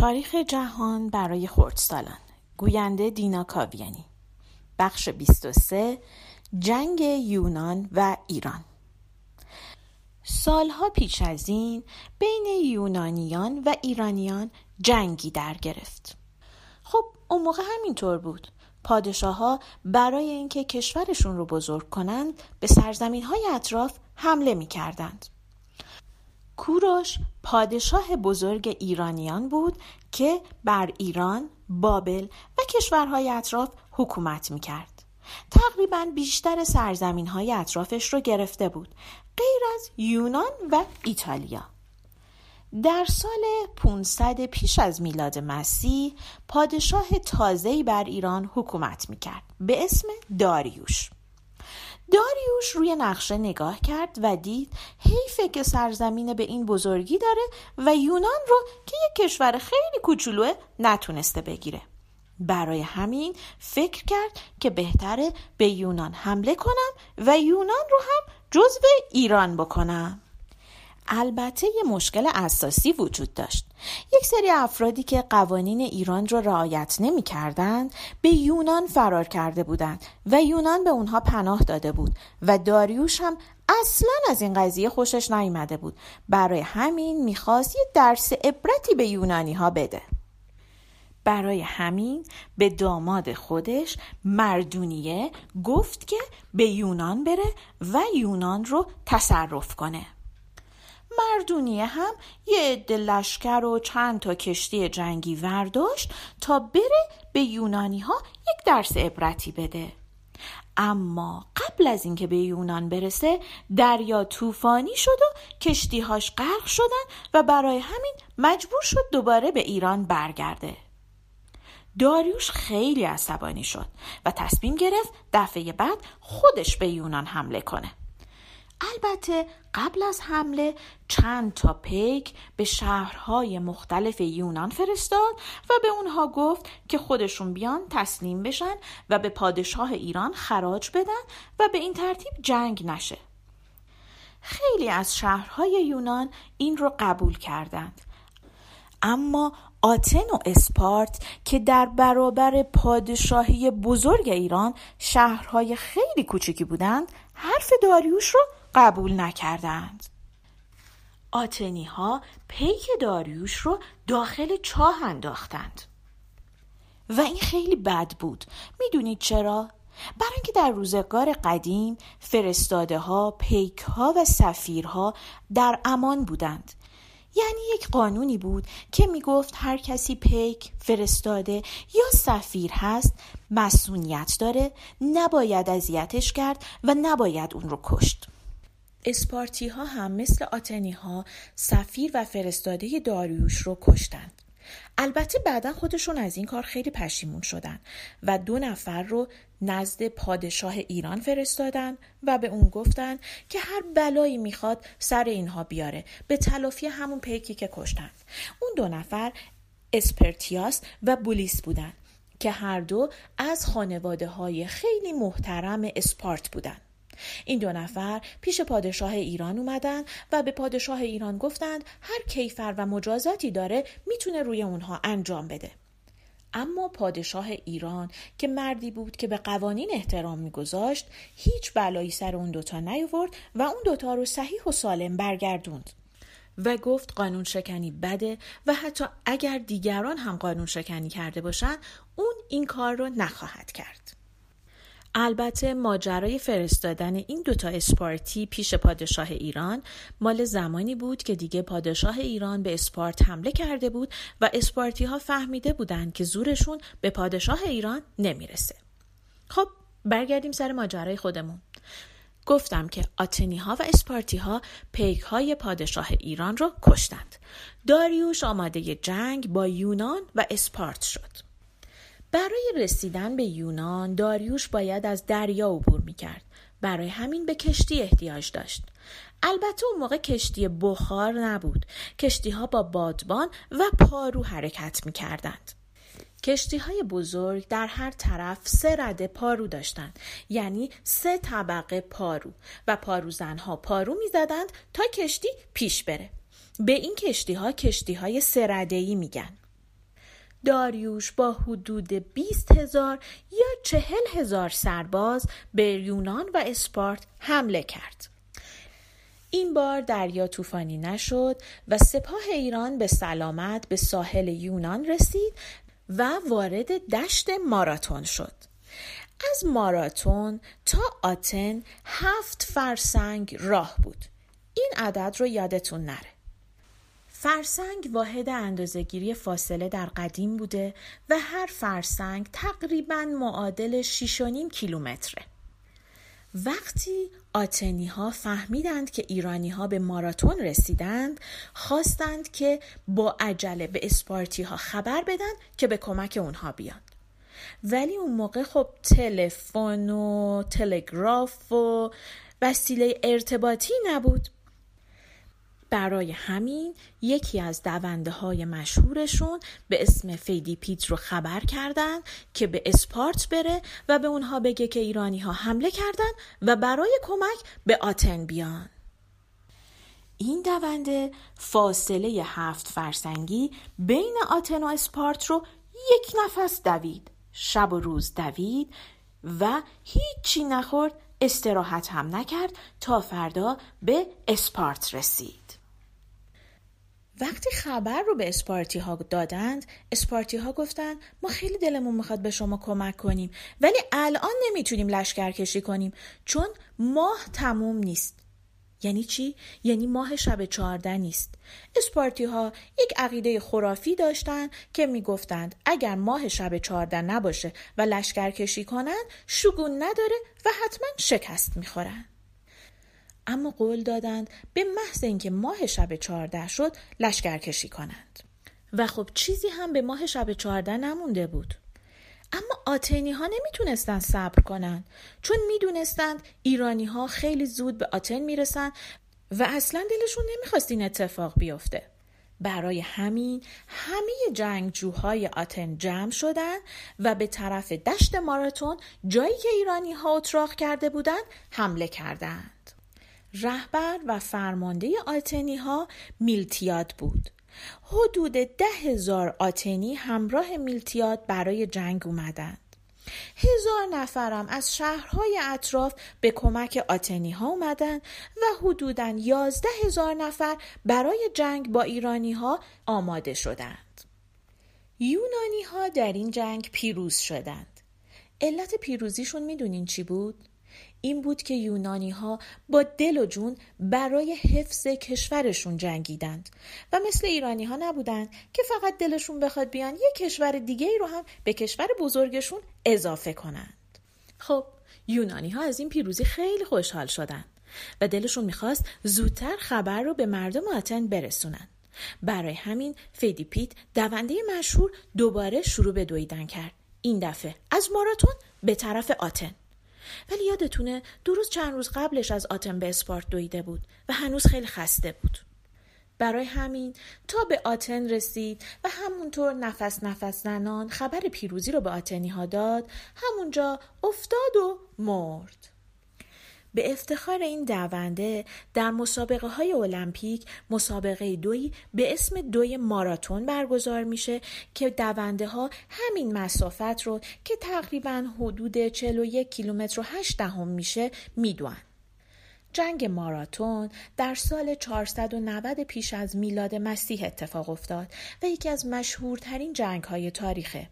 تاریخ جهان برای خردسالان گوینده دینا کاویانی. بخش 23 جنگ یونان و ایران. سالها پیش از این بین یونانیان و ایرانیان جنگی در گرفت. خب اون موقع همینطور بود. پادشاه ها برای اینکه کشورشون رو بزرگ کنند به سرزمین های اطراف حمله می کردند. کوروش پادشاه بزرگ ایرانیان بود که بر ایران، بابل و کشورهای اطراف حکومت می کرد. تقریبا بیشتر سرزمین های اطرافش رو گرفته بود غیر از یونان و ایتالیا در سال 500 پیش از میلاد مسیح پادشاه تازه‌ای بر ایران حکومت می‌کرد به اسم داریوش داریوش روی نقشه نگاه کرد و دید حیفه که سرزمین به این بزرگی داره و یونان رو که یک کشور خیلی کوچولوه نتونسته بگیره. برای همین فکر کرد که بهتره به یونان حمله کنم و یونان رو هم جزو ایران بکنم. البته یه مشکل اساسی وجود داشت. یک سری افرادی که قوانین ایران را رعایت نمی کردند به یونان فرار کرده بودند و یونان به اونها پناه داده بود و داریوش هم اصلا از این قضیه خوشش نیامده بود. برای همین می‌خواست یه درس عبرتی به یونانی ها بده. برای همین به داماد خودش مردونیه گفت که به یونان بره و یونان رو تصرف کنه. مردونیه هم یه عده لشکر و چند تا کشتی جنگی ورداشت تا بره به یونانی ها یک درس عبرتی بده. اما قبل از اینکه به یونان برسه دریا طوفانی شد و کشتیهاش غرق شدن و برای همین مجبور شد دوباره به ایران برگرده. داریوش خیلی عصبانی شد و تصمیم گرفت دفعه بعد خودش به یونان حمله کنه. البته قبل از حمله چند تا پیک به شهرهای مختلف یونان فرستاد و به اونها گفت که خودشون بیان تسلیم بشن و به پادشاه ایران خراج بدن و به این ترتیب جنگ نشه. خیلی از شهرهای یونان این رو قبول کردند. اما آتن و اسپارت که در برابر پادشاهی بزرگ ایران شهرهای خیلی کوچکی بودند حرف داریوش رو قبول نکردند. آتنی ها پیک داریوش رو داخل چاه انداختند. و این خیلی بد بود. می‌دونید چرا؟ برای اینکه در روزگار قدیم فرستاده ها، پیک ها و سفیرها در امان بودند. یعنی یک قانونی بود که می‌گفت هر کسی پیک فرستاده یا سفیر هست مسئولیت داره نباید اذیتش کرد و نباید اون رو کشت. اسپارتی هم مثل آتنی ها سفیر و فرستاده داریوش رو کشتند. البته بعدا خودشون از این کار خیلی پشیمون شدن و دو نفر رو نزد پادشاه ایران فرستادن و به اون گفتن که هر بلایی می‌خواد سر اینها بیاره به تلافی همون پیکی که کشتند. اون دو نفر اسپرتیاس و بولیس بودن که هر دو از خانواده های خیلی محترم اسپارت بودند. این دو نفر پیش پادشاه ایران اومدن و به پادشاه ایران گفتند هر کیفر و مجازاتی داره می‌تونه روی اونها انجام بده. اما پادشاه ایران که مردی بود که به قوانین احترام میگذاشت هیچ بلایی سر اون دوتا نیورد و اون دوتا رو صحیح و سالم برگردوند و گفت قانون شکنی بده و حتی اگر دیگران هم قانون شکنی کرده باشن اون این کار رو نخواهد کرد البته ماجرای فرستادن این دوتا اسپارتی پیش پادشاه ایران مال زمانی بود که دیگه پادشاه ایران به اسپارت حمله کرده بود و اسپارتی ها فهمیده بودند که زورشون به پادشاه ایران نمی‌رسه. خب برگردیم سر ماجرای خودمون. گفتم که آتنی ها و اسپارتی ها پیک های پادشاه ایران را کشتند. داریوش آماده جنگ با یونان و اسپارت شد. برای رسیدن به یونان داریوش باید از دریا عبور می کرد. برای همین به کشتی احتیاج داشت. البته اون موقع کشتی بخار نبود. کشتی ها با بادبان و پارو حرکت می کردند. کشتی های بزرگ در هر طرف سه رده پارو داشتند یعنی سه طبقه پارو و پاروزن ها پارو می زدند تا کشتی پیش بره به این کشتی ها کشتی های سه رده ای میگن داریوش با حدود 20 هزار یا چهل هزار سرباز به یونان و اسپارت حمله کرد. این بار دریا طوفانی نشد و سپاه ایران به سلامت به ساحل یونان رسید و وارد دشت ماراتون شد. از ماراتون تا آتن هفت فرسنگ راه بود. این عدد رو یادتون نره. فرسنگ واحد اندازهگیری فاصله در قدیم بوده و هر فرسنگ تقریبا معادل 6.5 کیلومتره. وقتی آتنی ها فهمیدند که ایرانی ها به ماراتون رسیدند خواستند که با عجله به اسپارتی ها خبر بدن که به کمک اونها بیان ولی اون موقع خب تلفن و تلگراف و وسیله ارتباطی نبود برای همین یکی از دونده های مشهورشون به اسم فیدی پیت رو خبر کردن که به اسپارت بره و به اونها بگه که ایرانی ها حمله کردن و برای کمک به آتن بیان. این دونده فاصله هفت فرسنگی بین آتن و اسپارت رو یک نفس دوید. شب و روز دوید و هیچی نخورد استراحت هم نکرد تا فردا به اسپارت رسید. وقتی خبر رو به اسپارتی ها دادند اسپارتی ها گفتند ما خیلی دلمون می‌خواد به شما کمک کنیم ولی الان نمی‌تونیم لشکر کشی کنیم چون ماه تموم نیست. یعنی چی؟ یعنی ماه شب چهارده نیست. اسپارتی ها یک عقیده خرافی داشتن که می‌گفتند اگر ماه شب چهارده نباشه و لشکر کشی کنند شگون نداره و حتما شکست می‌خورن. اما قول دادند به محض اینکه ماه شب چهارده شد لشکرکشی کنند. و خب چیزی هم به ماه شب چهارده نمونده بود. اما آتنی ها نمی‌تونستند صبر کنند چون می‌دونستند ایرانی ها خیلی زود به آتن می‌رسند و اصلا دلشون نمی‌خواست این اتفاق بیفته. برای همین همه جنگجوهای آتن جمع شدند و به طرف دشت ماراتون جایی که ایرانی ها اتراق کرده بودند حمله کردند. رهبر و فرمانده آتنی ها میلتیاد بود. حدود ده هزار آتنی همراه میلتیاد برای جنگ اومدند. هزار نفرم از شهرهای اطراف به کمک آتنی ها اومدن و حدوداً یازده هزار نفر برای جنگ با ایرانی ها آماده شدند. یونانی ها در این جنگ پیروز شدند. علت پیروزیشون می‌دونین چی بود؟ این بود که یونانی ها با دل و جون برای حفظ کشورشون جنگیدند و مثل ایرانی ها نبودند که فقط دلشون بخواد بیان یک کشور دیگه ای رو هم به کشور بزرگشون اضافه کنند. خب یونانی ها از این پیروزی خیلی خوشحال شدند و دلشون می‌خواست زودتر خبر رو به مردم آتن برسونن. برای همین فیدیپیت دونده مشهور دوباره شروع به دویدن کرد. این دفعه از ماراتون به طرف آتن. ولی یادتونه دو روز چند روز قبلش از آتن به اسپارت دویده بود و هنوز خیلی خسته بود. برای همین تا به آتن رسید و همونطور نفس نفس زنان خبر پیروزی رو به آتنی ها داد همونجا افتاد و مرد. به افتخار این دونده در مسابقه های المپیک مسابقه دوی به اسم دوی ماراتون برگزار میشه که دونده ها همین مسافت رو که تقریبا حدود 41 کیلومتر و 8 دهم میشه می‌دوند. جنگ ماراتون در سال 490 پیش از میلاد مسیح اتفاق افتاد و یکی از مشهورترین جنگ های تاریخه.